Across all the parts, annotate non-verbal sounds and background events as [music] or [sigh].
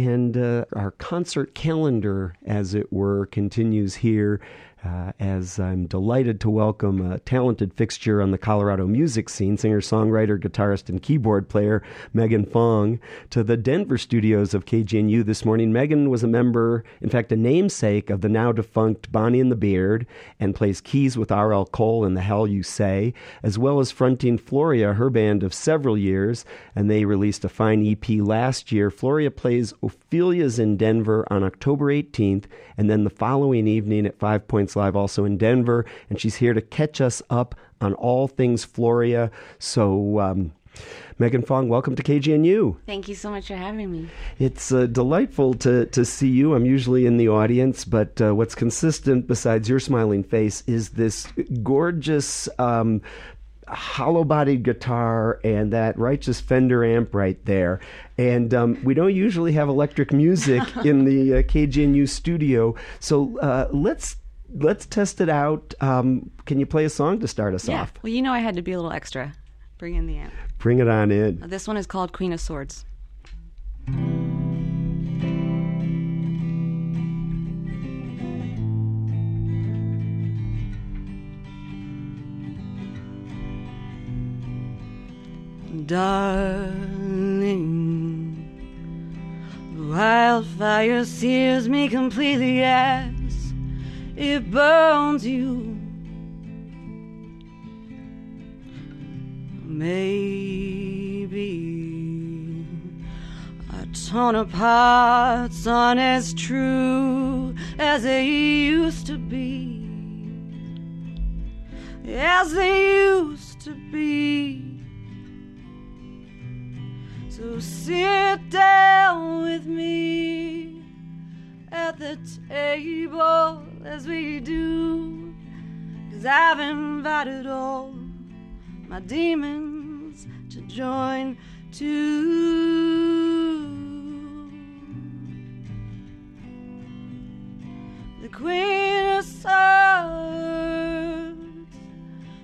And uh, our concert calendar, as it were, continues here uh, as I'm delighted to welcome a talented fixture on the Colorado music scene, singer songwriter, guitarist, and keyboard player Megan Fong, to the Denver studios of KGNU this morning. Megan was a member, in fact, a namesake of the now defunct Bonnie and the Beard, and plays keys with R.L. Cole in The Hell You Say, as well as fronting Florea, her band of several years, and they released a fine EP last year. Florea plays Ophelia's in Denver on October 18th, and then the following evening at Five Points Live also in Denver, and she's here to catch us up on all things Florea. So, um, Megan Fong, welcome to KGNU. Thank you so much for having me. It's uh, delightful to, to see you. I'm usually in the audience, but uh, what's consistent besides your smiling face is this gorgeous um, hollow bodied guitar and that righteous Fender amp right there. And um, we don't usually have electric music [laughs] in the uh, KGNU studio. So uh, let's let's test it out. Um, can you play a song to start us yeah. off? Well, you know I had to be a little extra. Bring in the amp. Bring it on in. This one is called Queen of Swords. Darling, wildfire sears me completely as it burns you. Maybe our torn apart aren't as true as they used to be. As they used to be. So sit down with me at the table as we do. Cause I've invited all my demons to join too. The Queen of Swords,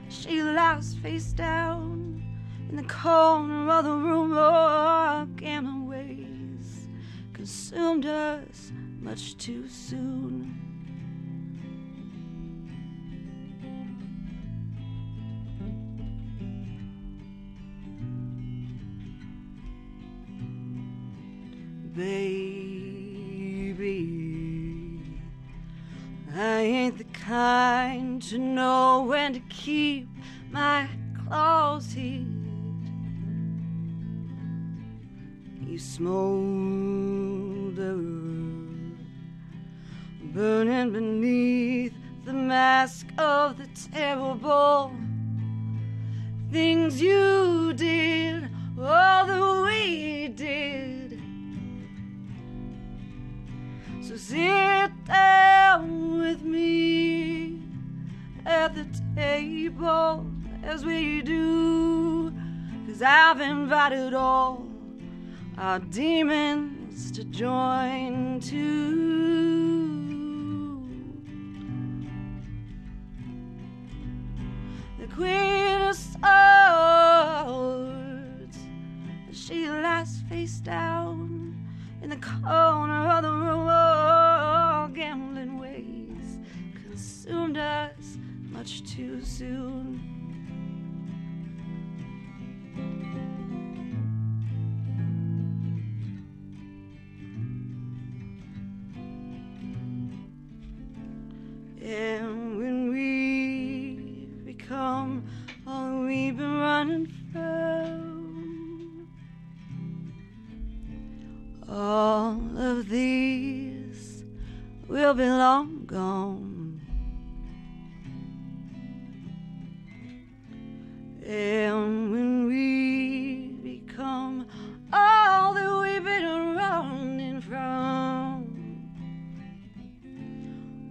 she lies face down in the corner of the room. Oh, gamma waves consumed us much too soon. Things you did, all that we did. So sit down with me at the table as we do, cause I've invited all our demons to join too. Of she lies face down in the corner of the room. Oh, gambling ways consumed us much too soon. And when we become all that we've been running from,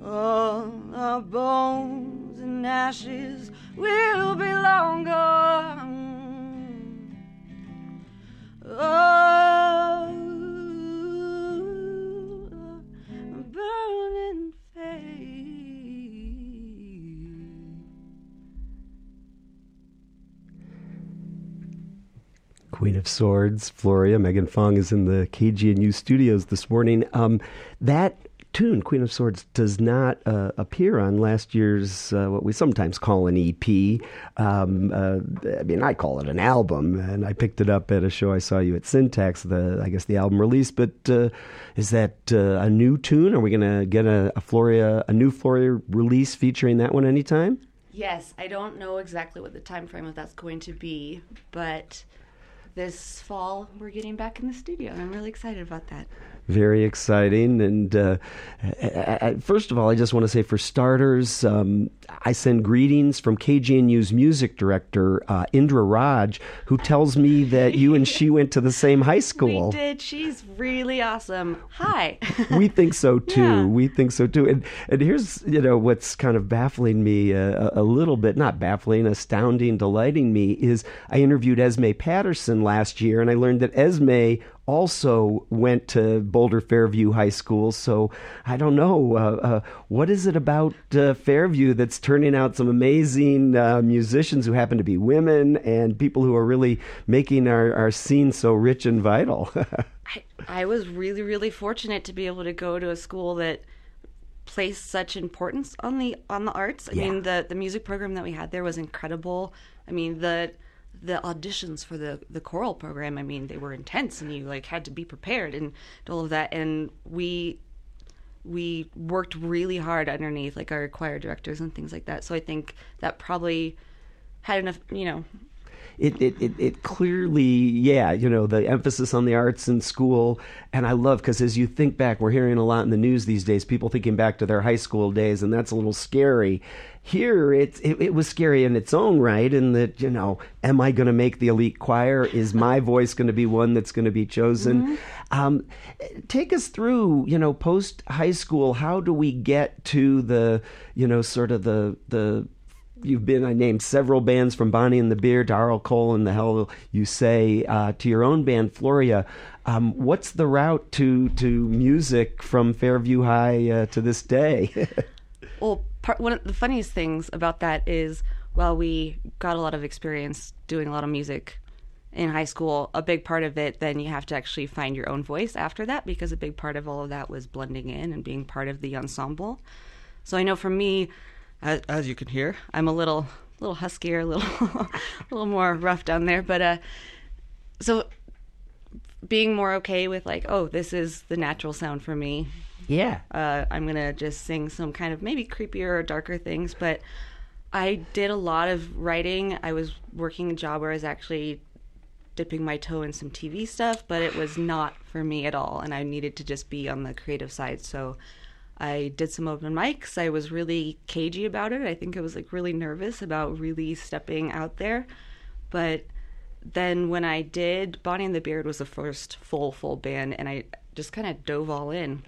all our bones and ashes will be of Swords, Florea. Megan Fong is in the KGNU studios this morning. Um, that tune, Queen of Swords, does not uh, appear on last year's uh, what we sometimes call an EP. Um, uh, I mean, I call it an album, and I picked it up at a show I saw you at Syntax. The I guess the album release, but uh, is that uh, a new tune? Are we going to get a, a Florea, a new Florea release featuring that one anytime? Yes, I don't know exactly what the time frame of that's going to be, but this fall we're getting back in the studio, and I'm really excited about that very exciting. And uh, first of all, I just want to say, for starters, um, I send greetings from KGNU's music director, uh, Indra Raj, who tells me that you and she went to the same high [laughs] school. We did. She's really awesome. Hi. we think so [laughs] too. Yeah. We think so too. And and here's you know what's kind of baffling me uh, a, a little bit, not baffling, astounding, delighting me is I interviewed Esme Patterson last year, and I learned that Esme also went to Boulder Fairview High School. So I don't know. Uh, uh, what is it about uh, Fairview that's turning out some amazing uh, musicians who happen to be women and people who are really making our, our scene so rich and vital? [laughs] I, I was really, really fortunate to be able to go to a school that placed such importance on the on the arts. I yeah. mean, the the music program that we had there was incredible. I mean, the the auditions for the the choral program i mean they were intense and you like had to be prepared and all of that and we we worked really hard underneath like our choir directors and things like that so i think that probably had enough you know it, it, it, it, clearly, yeah, you know, the emphasis on the arts in school. And I love because as you think back, we're hearing a lot in the news these days, people thinking back to their high school days, and that's a little scary. Here, it's, it, it was scary in its own right, in that, you know, am I going to make the elite choir? Is my [laughs] voice going to be one that's going to be chosen? Mm-hmm. Um, take us through, you know, post high school. How do we get to the, you know, sort of the the you've been I named several bands from Bonnie and the Beard, Darrell Cole and the Hell You Say uh, to your own band Florea. Um, what's the route to to music from Fairview High uh, to this day? [laughs] well, part, one of the funniest things about that is while we got a lot of experience doing a lot of music in high school, a big part of it then you have to actually find your own voice after that because a big part of all of that was blending in and being part of the ensemble. So I know for me, as, as you can hear, I'm a little little huskier, [laughs] a little a little more rough down there. But uh, so being more okay with like, oh, this is the natural sound for me. Yeah. Uh, I'm gonna just sing some kind of maybe creepier or darker things, but I did a lot of writing. I was working a job where I was actually dipping my toe in some TV stuff, but it was not for me at all, and I needed to just be on the creative side. So I did some open mics. I was really cagey about it. I think I was like really nervous about really stepping out there. But then when I did, Bonnie and the Beard was the first full, full band, and I just kind of dove all in.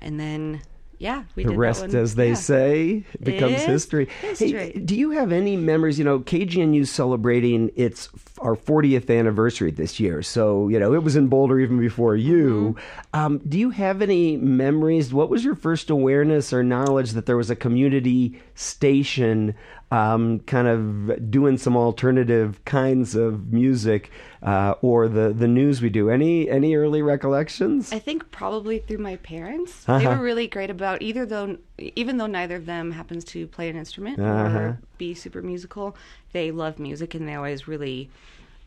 And then yeah, we the rest, as they yeah. say, becomes history. history. Hey, do you have any memories? You know, KGNU celebrating its our 40th anniversary this year, so you know it was in Boulder even before you. Mm-hmm. Um, do you have any memories? What was your first awareness or knowledge that there was a community station um, kind of doing some alternative kinds of music, uh, or the the news we do. Any any early recollections? I think probably through my parents. Uh-huh. They were really great about either though, even though neither of them happens to play an instrument uh-huh. or be super musical, they love music and they always really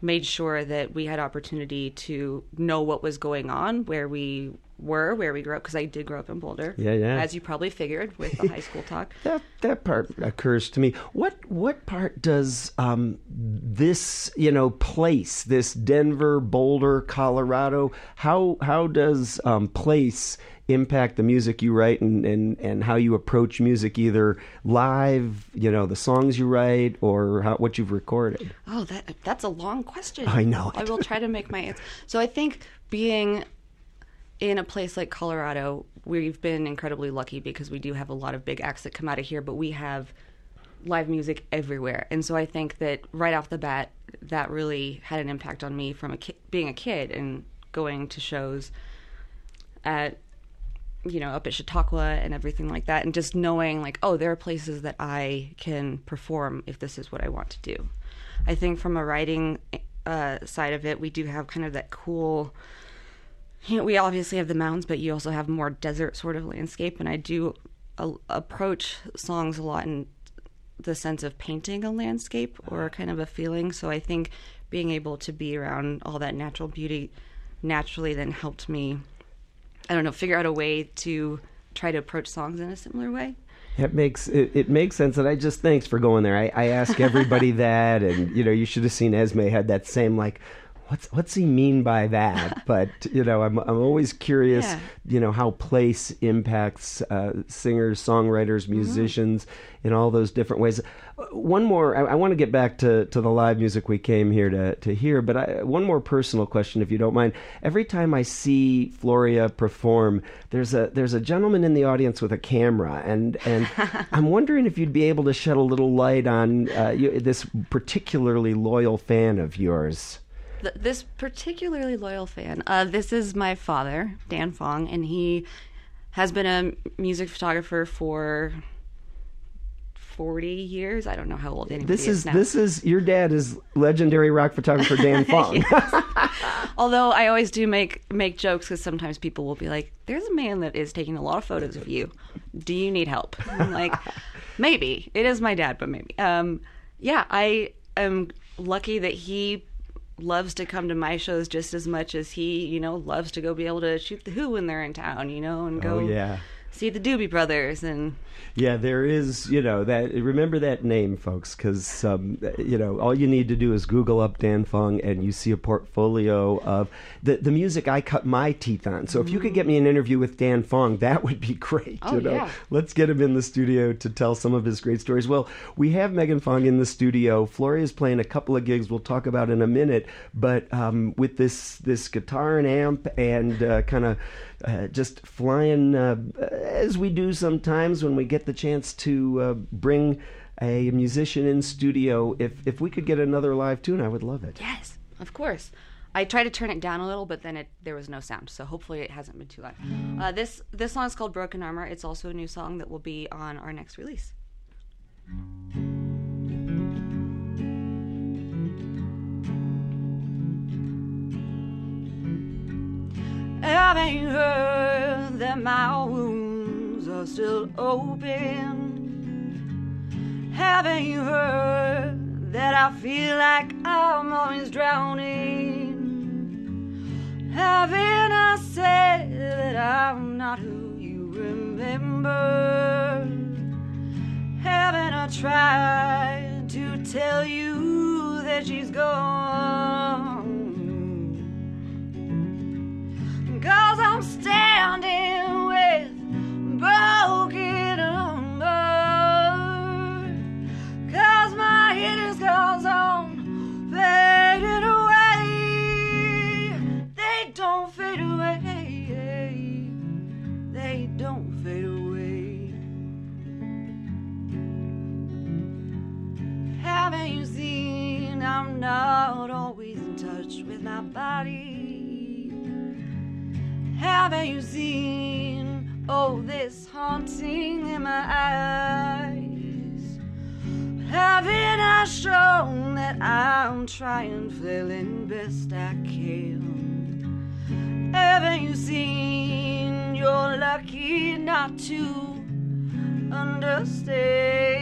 made sure that we had opportunity to know what was going on where we were where we grew up because I did grow up in Boulder. Yeah, yeah. As you probably figured with the high school talk. [laughs] that that part occurs to me. What what part does um, this you know place this Denver, Boulder, Colorado? How how does um, place impact the music you write and, and, and how you approach music either live you know the songs you write or how, what you've recorded oh that that's a long question i know i will try to make my answer so i think being in a place like Colorado, we've been incredibly lucky because we do have a lot of big acts that come out of here, but we have live music everywhere. And so I think that right off the bat, that really had an impact on me from a ki- being a kid and going to shows at you know up at Chautauqua and everything like that and just knowing like oh there are places that I can perform if this is what I want to do. I think from a writing uh, side of it, we do have kind of that cool. We obviously have the mountains, but you also have more desert sort of landscape. And I do a- approach songs a lot in the sense of painting a landscape or kind of a feeling. So I think being able to be around all that natural beauty naturally then helped me, I don't know, figure out a way to try to approach songs in a similar way. It makes it, it makes sense, and I just thanks for going there. I, I ask everybody [laughs] that, and you know, you should have seen Esme had that same like, what's what's he mean by that? [laughs] But you know, I'm I'm always curious, Yeah. you know, how place impacts uh, singers, songwriters, Mm-hmm. musicians in all those different ways. Uh, One more, I, I want to get back to, to the live music we came here to to hear, but I, one more personal question, if you don't mind. Every time I see Florea perform, there's a there's a gentleman in the audience with a camera, and and [laughs] I'm wondering if you'd be able to shed a little light on uh, you, this particularly loyal fan of yours. Th- this particularly loyal fan, uh, this is my father, Dan Fong, and he has been a music photographer for 40 years. I don't know how old anybody This is now. this is your dad is legendary rock photographer [laughs] Dan Fong. [laughs] Although I always do make make jokes because sometimes people will be like, "There's a man that is taking a lot of photos of you. Do you need help?" I'm like, maybe it is my dad, but maybe. Um, yeah, I am lucky that he loves to come to my shows just as much as he, you know, loves to go be able to shoot the Who when they're in town, you know, and oh, go Oh yeah. See the Doobie Brothers and Yeah, there is, you know, that remember that name, folks, because um, you know all you need to do is Google up Dan Fong, and you see a portfolio of the the music I cut my teeth on. So if you could get me an interview with Dan Fong, [laughs] that would be great. Oh, you know? yeah. let's get him in the studio to tell some of his great stories. Well, we have Megan Fong in the studio. Florea is playing a couple of gigs. We'll talk about in a minute, but um, with this this guitar and amp and uh, kind of uh, just flying uh, as we do sometimes when we get the chance to uh, bring a musician in studio. If if we could get another live tune, I would love it. yes, of course. I tried to turn it down a little, but then it there was no sound, so hopefully it hasn't been too loud. Uh, this this song is called "Broken Armor." It's also a new song that will be on our next release. You heard that my wounds are still open? Haven't you heard that I feel like I'm always drowning? Haven't I said that I'm not who you remember? Haven't I tried to tell you that she's gone? With my body? Haven't you seen oh this haunting in my eyes? Haven't I shown that I'm trying, flailing best I can? Haven't you seen you're lucky not to understand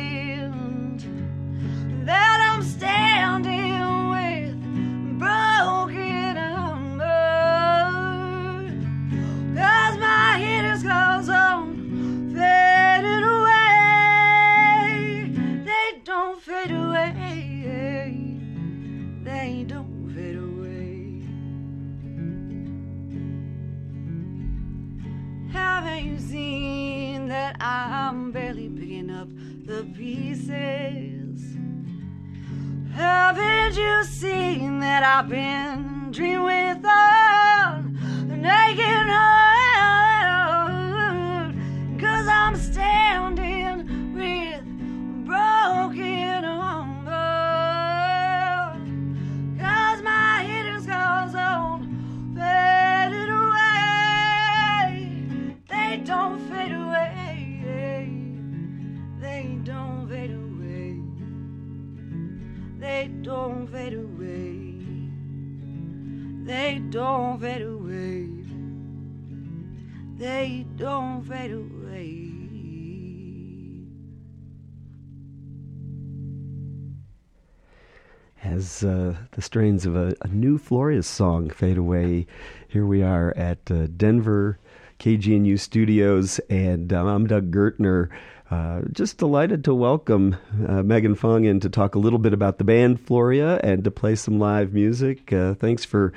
As uh, the strains of a, a, new Florea's song fade away, here we are at uh, Denver KGNU Studios, and um, I'm Doug Gertner. Uh, just delighted to welcome uh, Megan Fong in to talk a little bit about the band Florea and to play some live music. Uh, thanks for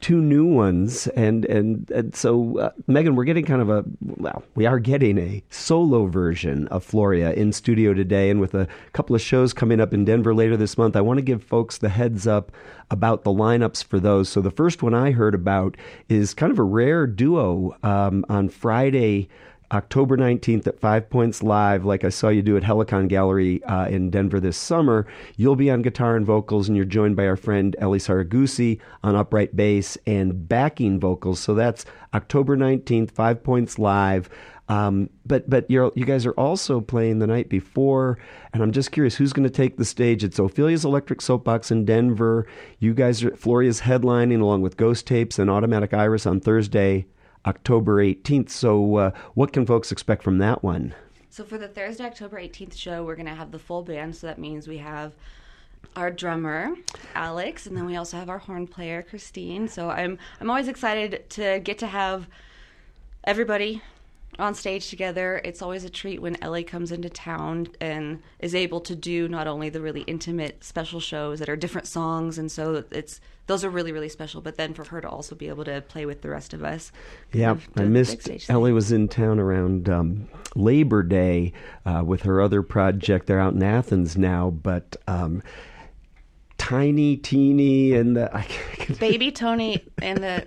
two new ones, and and, and so uh, Megan, we're getting kind of a well, we are getting a solo version of Florea in studio today, and with a couple of shows coming up in Denver later this month, I want to give folks the heads up about the lineups for those. So the first one I heard about is kind of a rare duo um, on Friday. October 19th at Five Points Live, like I saw you do at Helicon Gallery uh, in Denver this summer. You'll be on guitar and vocals, and you're joined by our friend Ellie Saragusi on upright bass and backing vocals. So that's October 19th, Five Points Live. Um, but but you guys are also playing the night before, and I'm just curious who's going to take the stage. It's Ophelia's Electric Soapbox in Denver. You guys are Florea's headlining along with Ghost Tapes and Automatic Iris on Thursday. October 18th. So, uh, what can folks expect from that one? So, for the Thursday, October 18th show, we're going to have the full band. So, that means we have our drummer Alex, and then we also have our horn player Christine. So, I'm I'm always excited to get to have everybody on stage together. It's always a treat when Ellie comes into town and is able to do not only the really intimate special shows that are different songs, and so it's those are really really special. But then for her to also be able to play with the rest of us. Yeah, I missed. Ellie was in town around um, Labor Day uh, with her other project. They're out in Athens now, but. Um, tiny, teeny, and the baby Tony and the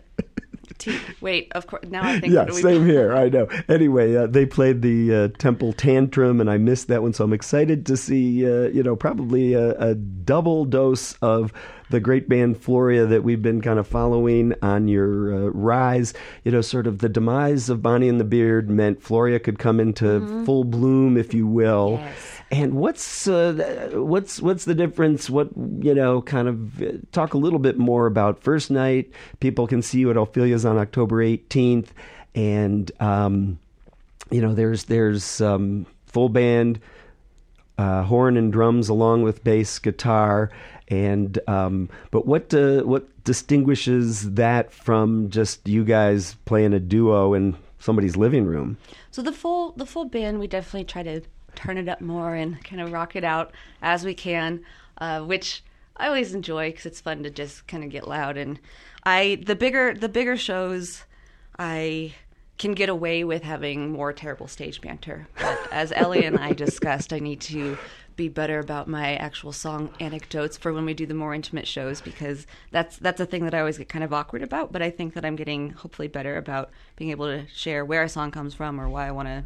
T- wait, of course. Now I think. Yeah, same here. I know. Anyway, uh, they played the uh, Temple Tantrum, and I missed that one, so I'm excited to see. Uh, you know, probably a, a, double dose of the great band Florea that we've been kind of following on your uh, rise. You know, sort of the demise of Bonnie and the Beard meant Florea could come into mm-hmm. full bloom, if you will. Yes and what's uh, what's what's the difference? What you know, kind of uh, talk a little bit more about first night. People can see you at Ophelia's on October 18th, and um, you know, there's there's um, full band. Uh, horn and drums along with bass guitar and um, but what uh, what distinguishes that from just you guys playing a duo in somebody's living room so the full the full band we definitely try to turn it up more and kind of rock it out as we can, uh, which I always enjoy because it's fun to just kind of get loud. And I the bigger the bigger shows, I can get away with having more terrible stage banter. But as Ellie and I discussed, I need to be better about my actual song anecdotes for when we do the more intimate shows because that's that's a thing that I always get kind of awkward about. But I think that I'm getting hopefully better about being able to share where a song comes from or why I want to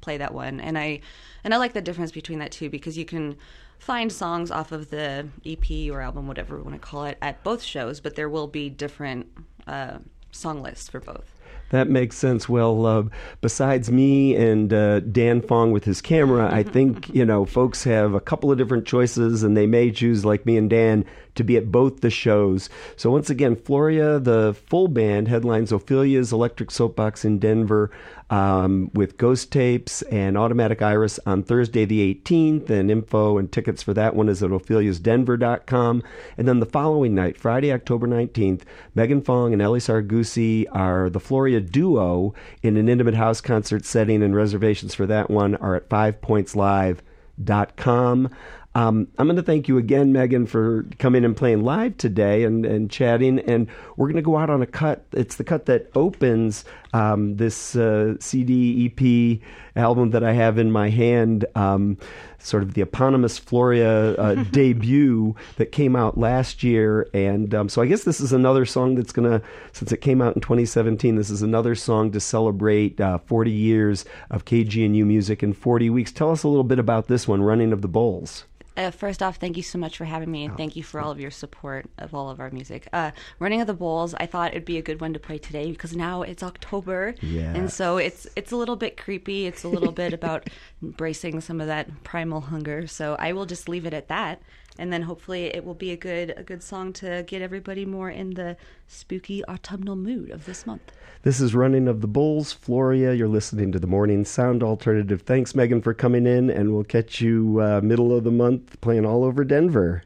play that one. And I and I like the difference between that too because you can find songs off of the EP or album, whatever we want to call it, at both shows, but there will be different uh, song lists for both. That makes sense. Well, uh, besides me and uh, Dan Fong with his camera, I think [laughs] you know folks have a couple of different choices, and they may choose, like me and Dan, to be at both the shows. So once again, Florea, the full band, headlines Ophelia's Electric Soapbox in Denver um, with Ghost Tapes and Automatic Iris on Thursday the 18th. And info and tickets for that one is at opheliasdenver.com. And then the following night, Friday, October 19th, Megan Fong and Ellie Sargusi are the Florea duo in an intimate house concert setting, and reservations for that one are at fivepointslive.com. Um, I'm going to thank you again, Megan, for coming and playing live today and, and chatting. And we're going to go out on a cut. It's the cut that opens um, this uh, CD EP album that I have in my hand, um, sort of the eponymous Florea uh, [laughs] debut that came out last year. And um, so I guess this is another song that's going to, since it came out in 2017, this is another song to celebrate uh, 40 years of KGNU music in 40 weeks. Tell us a little bit about this one, Running of the Bulls. Uh, first off, thank you so much for having me, and oh, thank you for all of your support of all of our music. Uh, Running of the Bulls, I thought it'd be a good one to play today because now it's October, yes. and so it's it's a little bit creepy. It's a little bit about [laughs] embracing some of that primal hunger. So I will just leave it at that and then hopefully it will be a good a good song to get everybody more in the spooky autumnal mood of this month. This is Running of the Bulls, Florea. You're listening to the Morning Sound Alternative. Thanks, Megan, for coming in, and we'll catch you uh, middle of the month playing all over Denver.